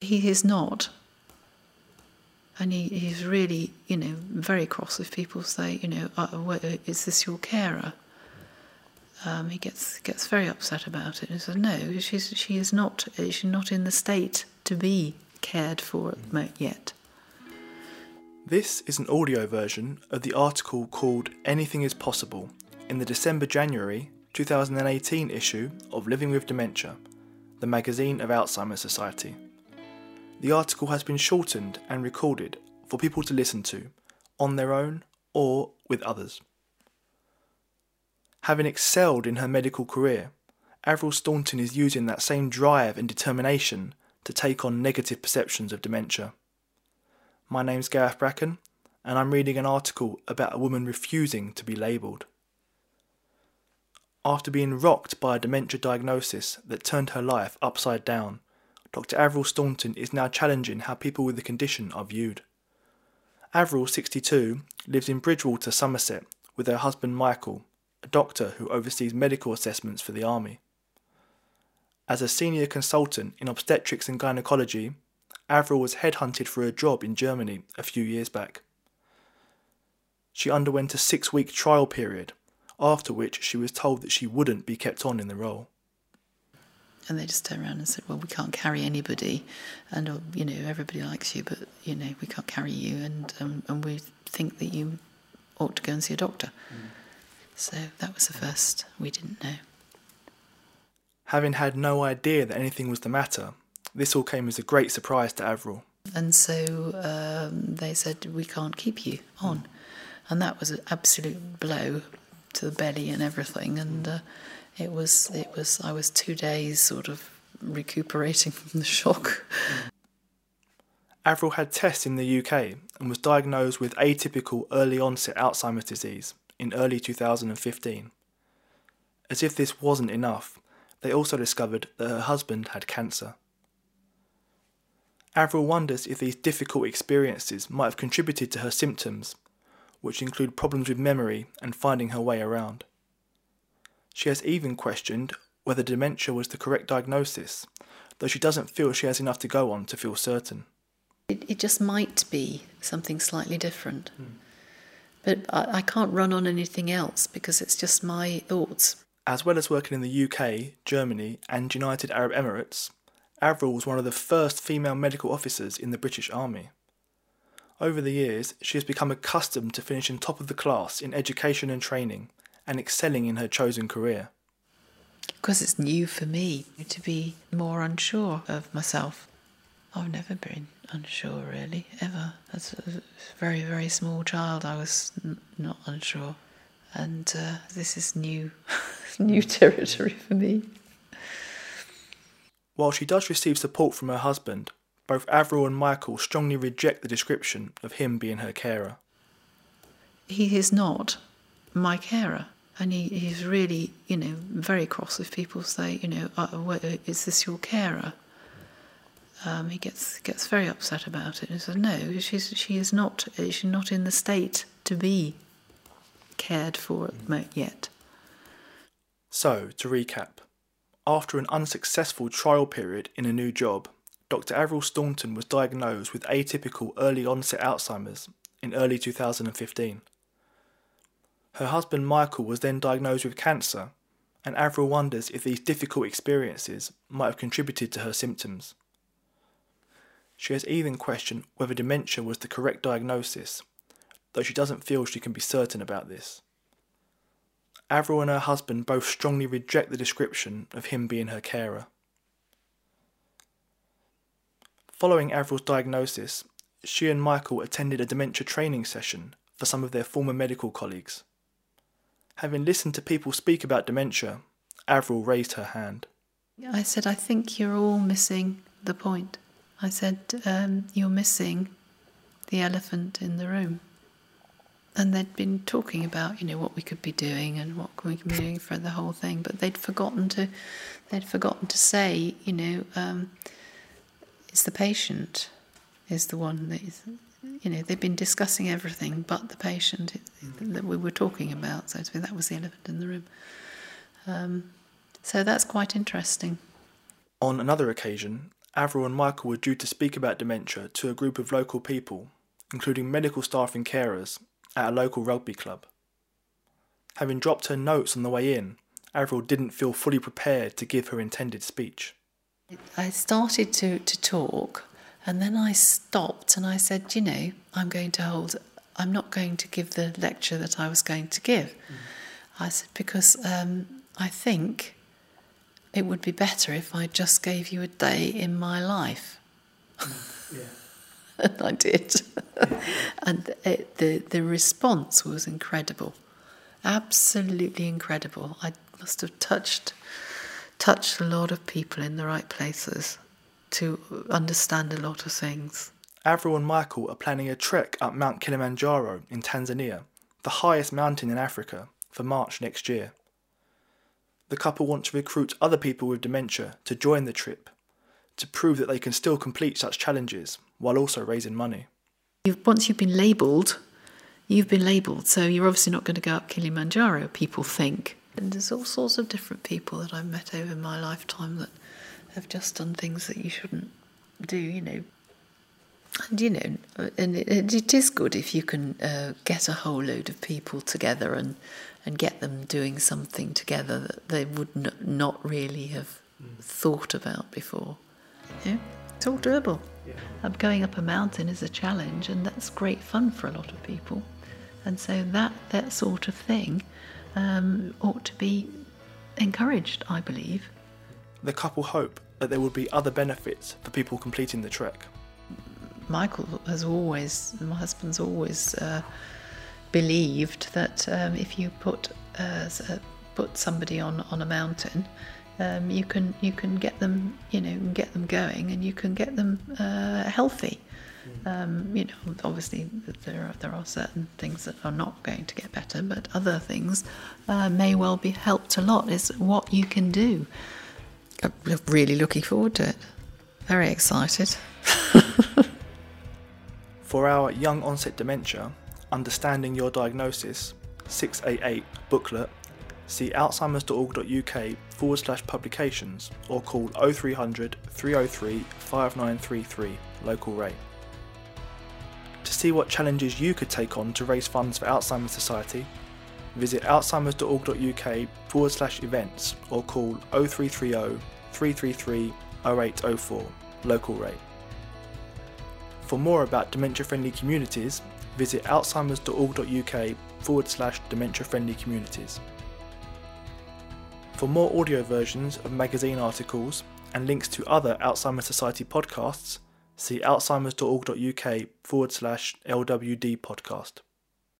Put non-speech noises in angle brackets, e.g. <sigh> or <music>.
He is not. And he, he's really, you know, very cross if people say, you know, uh, is this your carer? Um, he gets gets very upset about it. He says, no, she's she is not she's not in the state to be cared for yet. This is an audio version of the article called Anything is Possible in the December January 2018 issue of Living with Dementia, the magazine of Alzheimer's Society. The article has been shortened and recorded for people to listen to on their own or with others. Having excelled in her medical career, Avril Staunton is using that same drive and determination to take on negative perceptions of dementia. My name's Gareth Bracken, and I'm reading an article about a woman refusing to be labelled. After being rocked by a dementia diagnosis that turned her life upside down, Dr. Avril Staunton is now challenging how people with the condition are viewed. Avril, 62, lives in Bridgwater, Somerset, with her husband Michael, a doctor who oversees medical assessments for the Army. As a senior consultant in obstetrics and gynecology, Avril was headhunted for a job in Germany a few years back. She underwent a six week trial period, after which she was told that she wouldn't be kept on in the role. And they just turned around and said, Well, we can't carry anybody, and uh, you know, everybody likes you, but you know, we can't carry you, and, um, and we think that you ought to go and see a doctor. Mm. So that was the first we didn't know. Having had no idea that anything was the matter, this all came as a great surprise to Avril. And so um, they said, We can't keep you on. And that was an absolute blow to the belly and everything. And uh, it was, it was, I was two days sort of recuperating <laughs> from the shock. Avril had tests in the UK and was diagnosed with atypical early onset Alzheimer's disease in early 2015. As if this wasn't enough, they also discovered that her husband had cancer. Avril wonders if these difficult experiences might have contributed to her symptoms, which include problems with memory and finding her way around. She has even questioned whether dementia was the correct diagnosis, though she doesn't feel she has enough to go on to feel certain. It, it just might be something slightly different. Mm. But I, I can't run on anything else because it's just my thoughts. As well as working in the UK, Germany, and United Arab Emirates, Avril was one of the first female medical officers in the British Army. Over the years, she has become accustomed to finishing top of the class in education and training and excelling in her chosen career. Because it's new for me to be more unsure of myself. I've never been unsure, really, ever. As a very, very small child, I was n- not unsure. And uh, this is new, <laughs> new territory for me. While she does receive support from her husband, both Avril and Michael strongly reject the description of him being her carer. He is not my carer. And he, he's really, you know, very cross if people say, you know, uh, is this your carer? Um, he gets gets very upset about it. He says, no, she's she is not she's not in the state to be cared for yet. So to recap, after an unsuccessful trial period in a new job, Dr. Avril Staunton was diagnosed with atypical early onset Alzheimer's in early 2015. Her husband Michael was then diagnosed with cancer, and Avril wonders if these difficult experiences might have contributed to her symptoms. She has even questioned whether dementia was the correct diagnosis, though she doesn't feel she can be certain about this. Avril and her husband both strongly reject the description of him being her carer. Following Avril's diagnosis, she and Michael attended a dementia training session for some of their former medical colleagues. Having listened to people speak about dementia, Avril raised her hand. I said, I think you're all missing the point. I said, um, You're missing the elephant in the room and they'd been talking about you know what we could be doing and what we could be doing for the whole thing, but they'd forgotten to they'd forgotten to say you know um, it's the patient is the one that you know they've been discussing everything but the patient that we were talking about so that was the elephant in the room um, so that's quite interesting on another occasion Avril and Michael were due to speak about dementia to a group of local people, including medical staff and carers, at a local rugby club. Having dropped her notes on the way in, Avril didn't feel fully prepared to give her intended speech. I started to, to talk and then I stopped and I said, you know, I'm going to hold, I'm not going to give the lecture that I was going to give. Mm. I said, because um, I think it would be better if I just gave you a day in my life. Mm, yeah. <laughs> and I did. and it, the, the response was incredible. Absolutely incredible. I must have touched touched a lot of people in the right places to understand a lot of things. Avril and Michael are planning a trek up Mount Kilimanjaro in Tanzania, the highest mountain in Africa, for March next year. The couple want to recruit other people with dementia to join the trip to prove that they can still complete such challenges while also raising money. You've, once you've been labelled, you've been labelled, so you're obviously not going to go up Kilimanjaro, people think. And there's all sorts of different people that I've met over my lifetime that have just done things that you shouldn't do, you know. And you know, and it, it is good if you can uh, get a whole load of people together and and get them doing something together that they would n- not really have mm. thought about before. Yeah, it's all doable. Yeah. Um, going up a mountain is a challenge, and that's great fun for a lot of people. And so that that sort of thing um, ought to be encouraged, I believe. The couple hope that there will be other benefits for people completing the trek. Michael has always, my husband's always uh, believed that um, if you put uh, put somebody on on a mountain, um, you can you can get them you know get them going and you can get them uh, healthy. Um, you know, obviously there are, there are certain things that are not going to get better, but other things uh, may well be helped a lot. Is what you can do. Really looking forward to it. Very excited. <laughs> For our young onset dementia, understanding your diagnosis 688 booklet, see alzheimers.org.uk forward slash publications or call 0300 303 5933 local rate to see what challenges you could take on to raise funds for Alzheimer's Society, visit alzheimers.org.uk forward slash events or call 0330 333 0804 local rate. For more about dementia friendly communities, visit alzheimers.org.uk forward slash dementia friendly communities. For more audio versions of magazine articles and links to other Alzheimer's Society podcasts, see alzheimers.org.uk forward slash LWD podcast.